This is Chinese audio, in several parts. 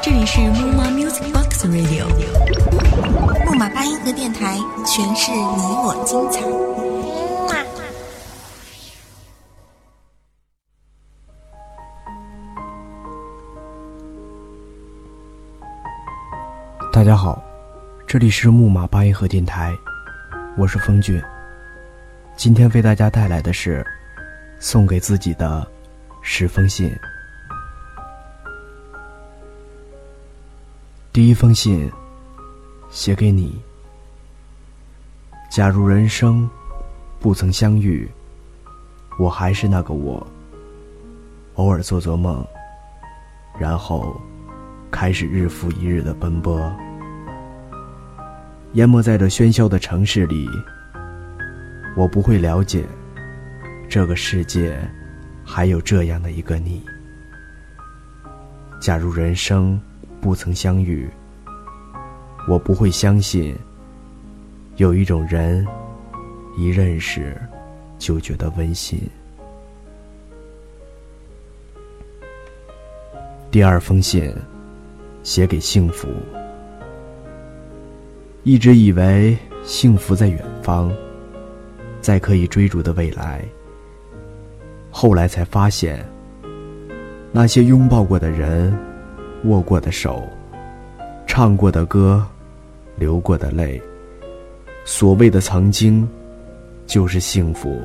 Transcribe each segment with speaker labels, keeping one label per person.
Speaker 1: 这里是木马 Music Box Radio，
Speaker 2: 木马八音盒电台，诠释你我精彩。
Speaker 3: 大家好，这里是木马八音盒电台，我是风俊。今天为大家带来的是送给自己的十封信。第一封信，写给你。假如人生不曾相遇，我还是那个我。偶尔做做梦，然后开始日复一日的奔波，淹没在这喧嚣的城市里。我不会了解，这个世界还有这样的一个你。假如人生不曾相遇，我不会相信，有一种人一认识就觉得温馨。第二封信，写给幸福。一直以为幸福在远方。在可以追逐的未来。后来才发现，那些拥抱过的人，握过的手，唱过的歌，流过的泪，所谓的曾经，就是幸福。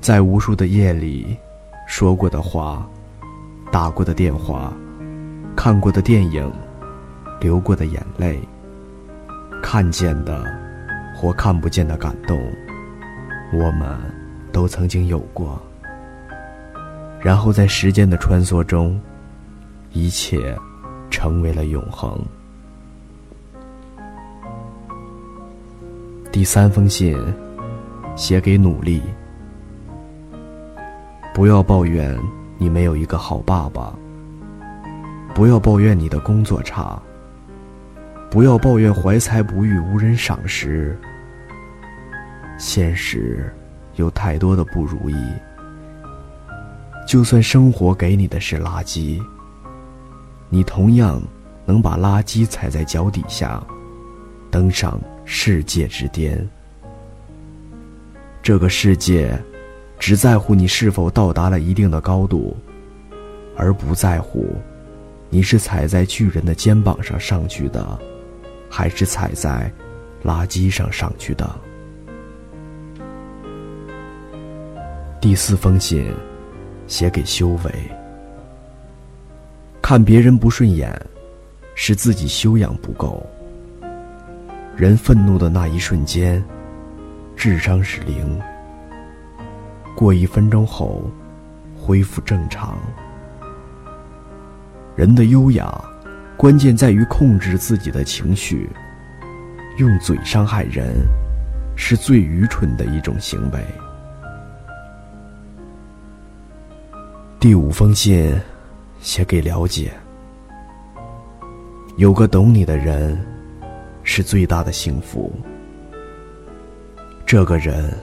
Speaker 3: 在无数的夜里，说过的话，打过的电话，看过的电影，流过的眼泪，看见的。或看不见的感动，我们都曾经有过。然后在时间的穿梭中，一切成为了永恒。第三封信，写给努力。不要抱怨你没有一个好爸爸，不要抱怨你的工作差，不要抱怨怀才不遇无人赏识。现实有太多的不如意，就算生活给你的是垃圾，你同样能把垃圾踩在脚底下，登上世界之巅。这个世界只在乎你是否到达了一定的高度，而不在乎你是踩在巨人的肩膀上上去的，还是踩在垃圾上上去的。第四封信，写给修为。看别人不顺眼，是自己修养不够。人愤怒的那一瞬间，智商是零。过一分钟后，恢复正常。人的优雅，关键在于控制自己的情绪。用嘴伤害人，是最愚蠢的一种行为。第五封信，写给了解。有个懂你的人，是最大的幸福。这个人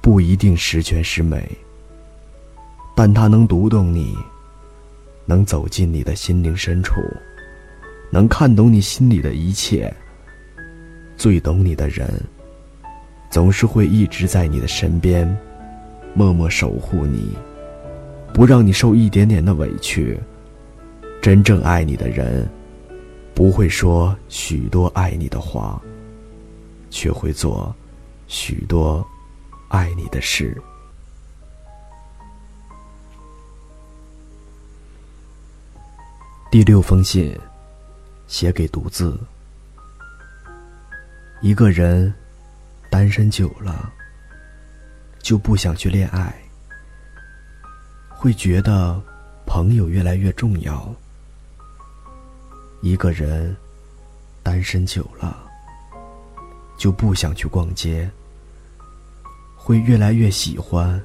Speaker 3: 不一定十全十美，但他能读懂你，能走进你的心灵深处，能看懂你心里的一切。最懂你的人，总是会一直在你的身边，默默守护你。不让你受一点点的委屈。真正爱你的人，不会说许多爱你的话，却会做许多爱你的事。第六封信，写给独自。一个人单身久了，就不想去恋爱。会觉得朋友越来越重要。一个人单身久了，就不想去逛街。会越来越喜欢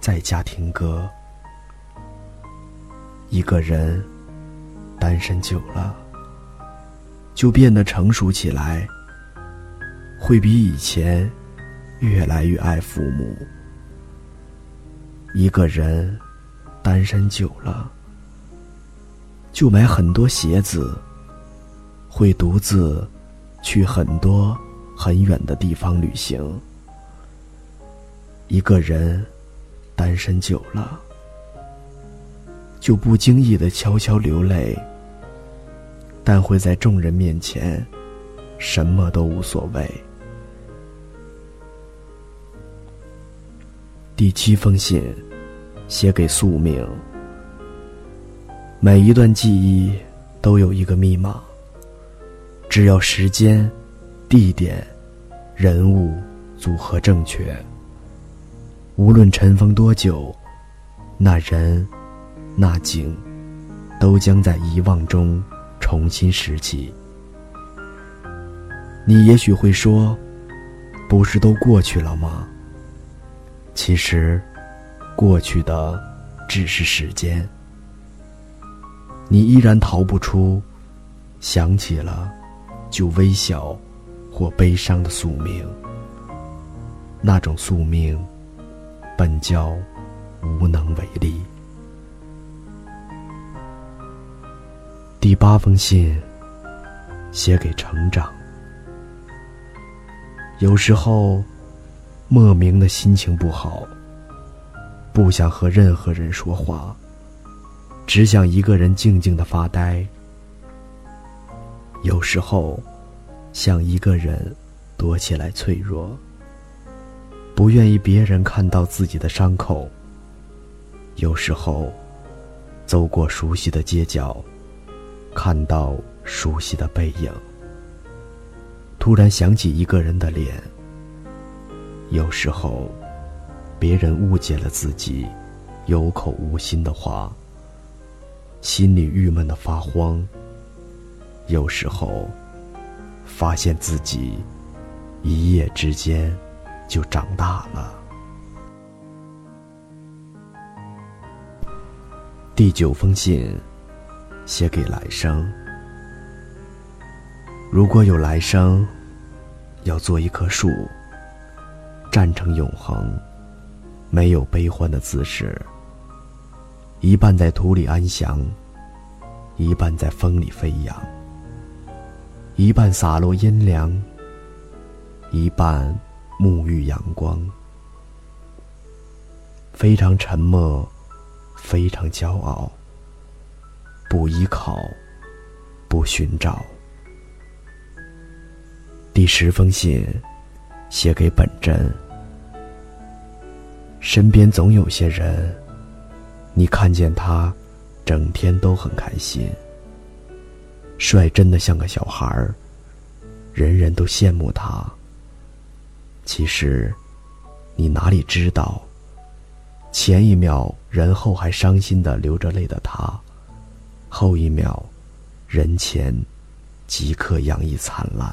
Speaker 3: 在家听歌。一个人单身久了，就变得成熟起来。会比以前越来越爱父母。一个人。单身久了，就买很多鞋子，会独自去很多很远的地方旅行。一个人单身久了，就不经意的悄悄流泪，但会在众人面前什么都无所谓。第七封信，写给宿命。每一段记忆都有一个密码，只要时间、地点、人物组合正确，无论尘封多久，那人、那景，都将在遗忘中重新拾起。你也许会说：“不是都过去了吗？”其实，过去的只是时间。你依然逃不出想起了就微笑或悲伤的宿命。那种宿命本叫无能为力。第八封信，写给成长。有时候。莫名的心情不好，不想和任何人说话，只想一个人静静的发呆。有时候，想一个人躲起来脆弱，不愿意别人看到自己的伤口。有时候，走过熟悉的街角，看到熟悉的背影，突然想起一个人的脸。有时候，别人误解了自己，有口无心的话，心里郁闷的发慌。有时候，发现自己一夜之间就长大了。第九封信，写给来生。如果有来生，要做一棵树。站成永恒，没有悲欢的姿势。一半在土里安详，一半在风里飞扬。一半洒落阴凉，一半沐浴阳光。非常沉默，非常骄傲。不依靠，不寻找。第十封信。写给本真。身边总有些人，你看见他，整天都很开心，率真的像个小孩儿，人人都羡慕他。其实，你哪里知道，前一秒人后还伤心的流着泪的他，后一秒，人前，即刻洋溢灿烂。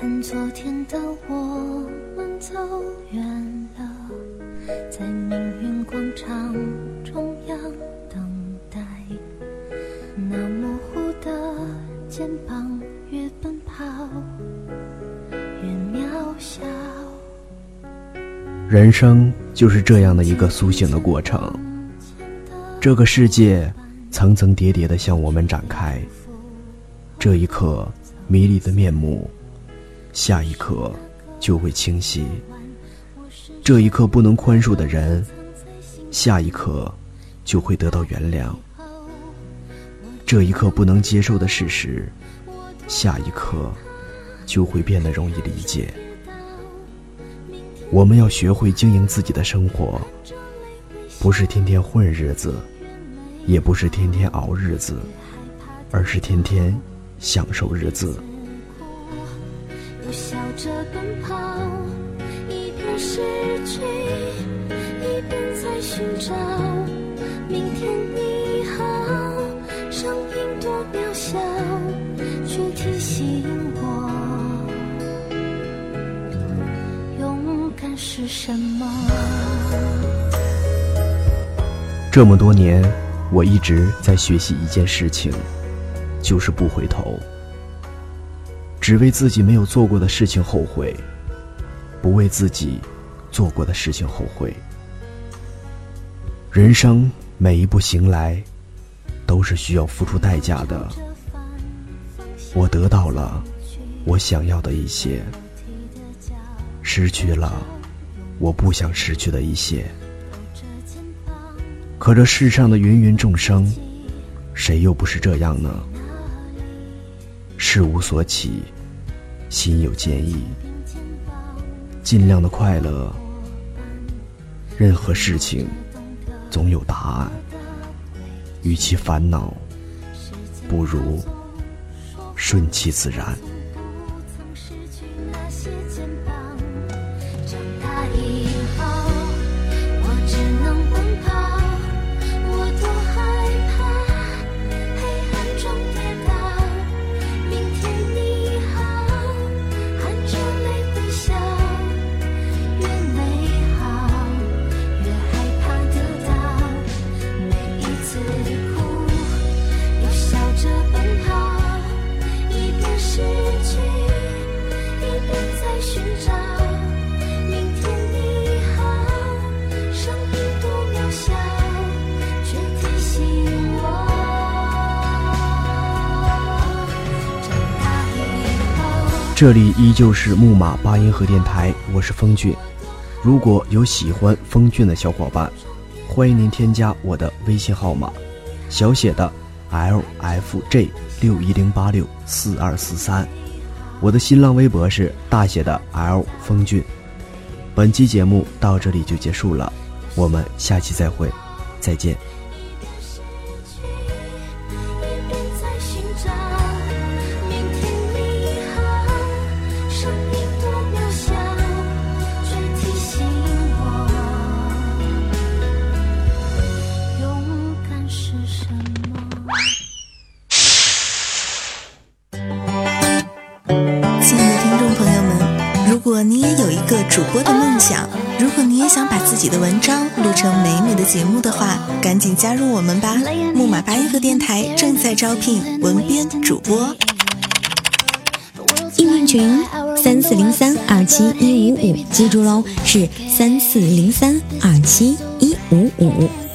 Speaker 4: 看昨天的我们走远了，在命运广场中央等待。那模糊的肩膀，越奔跑越渺小。
Speaker 3: 人生就是这样的一个苏醒的过程。这个世界层层叠叠的向我们展开，这一刻迷离的面目。下一刻就会清晰。这一刻不能宽恕的人，下一刻就会得到原谅。这一刻不能接受的事实，下一刻就会变得容易理解。我们要学会经营自己的生活，不是天天混日子，也不是天天熬日子，而是天天享受日子。
Speaker 4: 着奔跑，一边失去，一边在寻找明天你好。声音多渺小，却提醒我，勇敢是什么。
Speaker 3: 这么多年，我一直在学习一件事情，就是不回头。只为自己没有做过的事情后悔，不为自己
Speaker 4: 做过的事情后悔。人生每一步行来，都是需要付出代价的。我得到了我想要的一些，失去了我不想失去的一些。可这世上的芸芸众生，谁又不是这样呢？事无所起，心有坚毅，尽量的快乐。任何事情总有答案，与其烦恼，不如顺其自然。这里依旧是木马八音盒电台，我是风俊。如果有喜欢风俊的小伙伴，欢迎您添加我的微信号码，小写的 L F J 六一零八六四二四三。我的新浪微博是大写的 L 风俊。本期节目到这里就结束了，我们下期再会，再见。
Speaker 2: 的梦想，如果你也想把自己的文章录成美美的节目的话，赶紧加入我们吧！木马八音盒电台正在招聘文编主播，
Speaker 1: 应聘群三四零三二七一五五，记住喽，是三四零三二七一五五。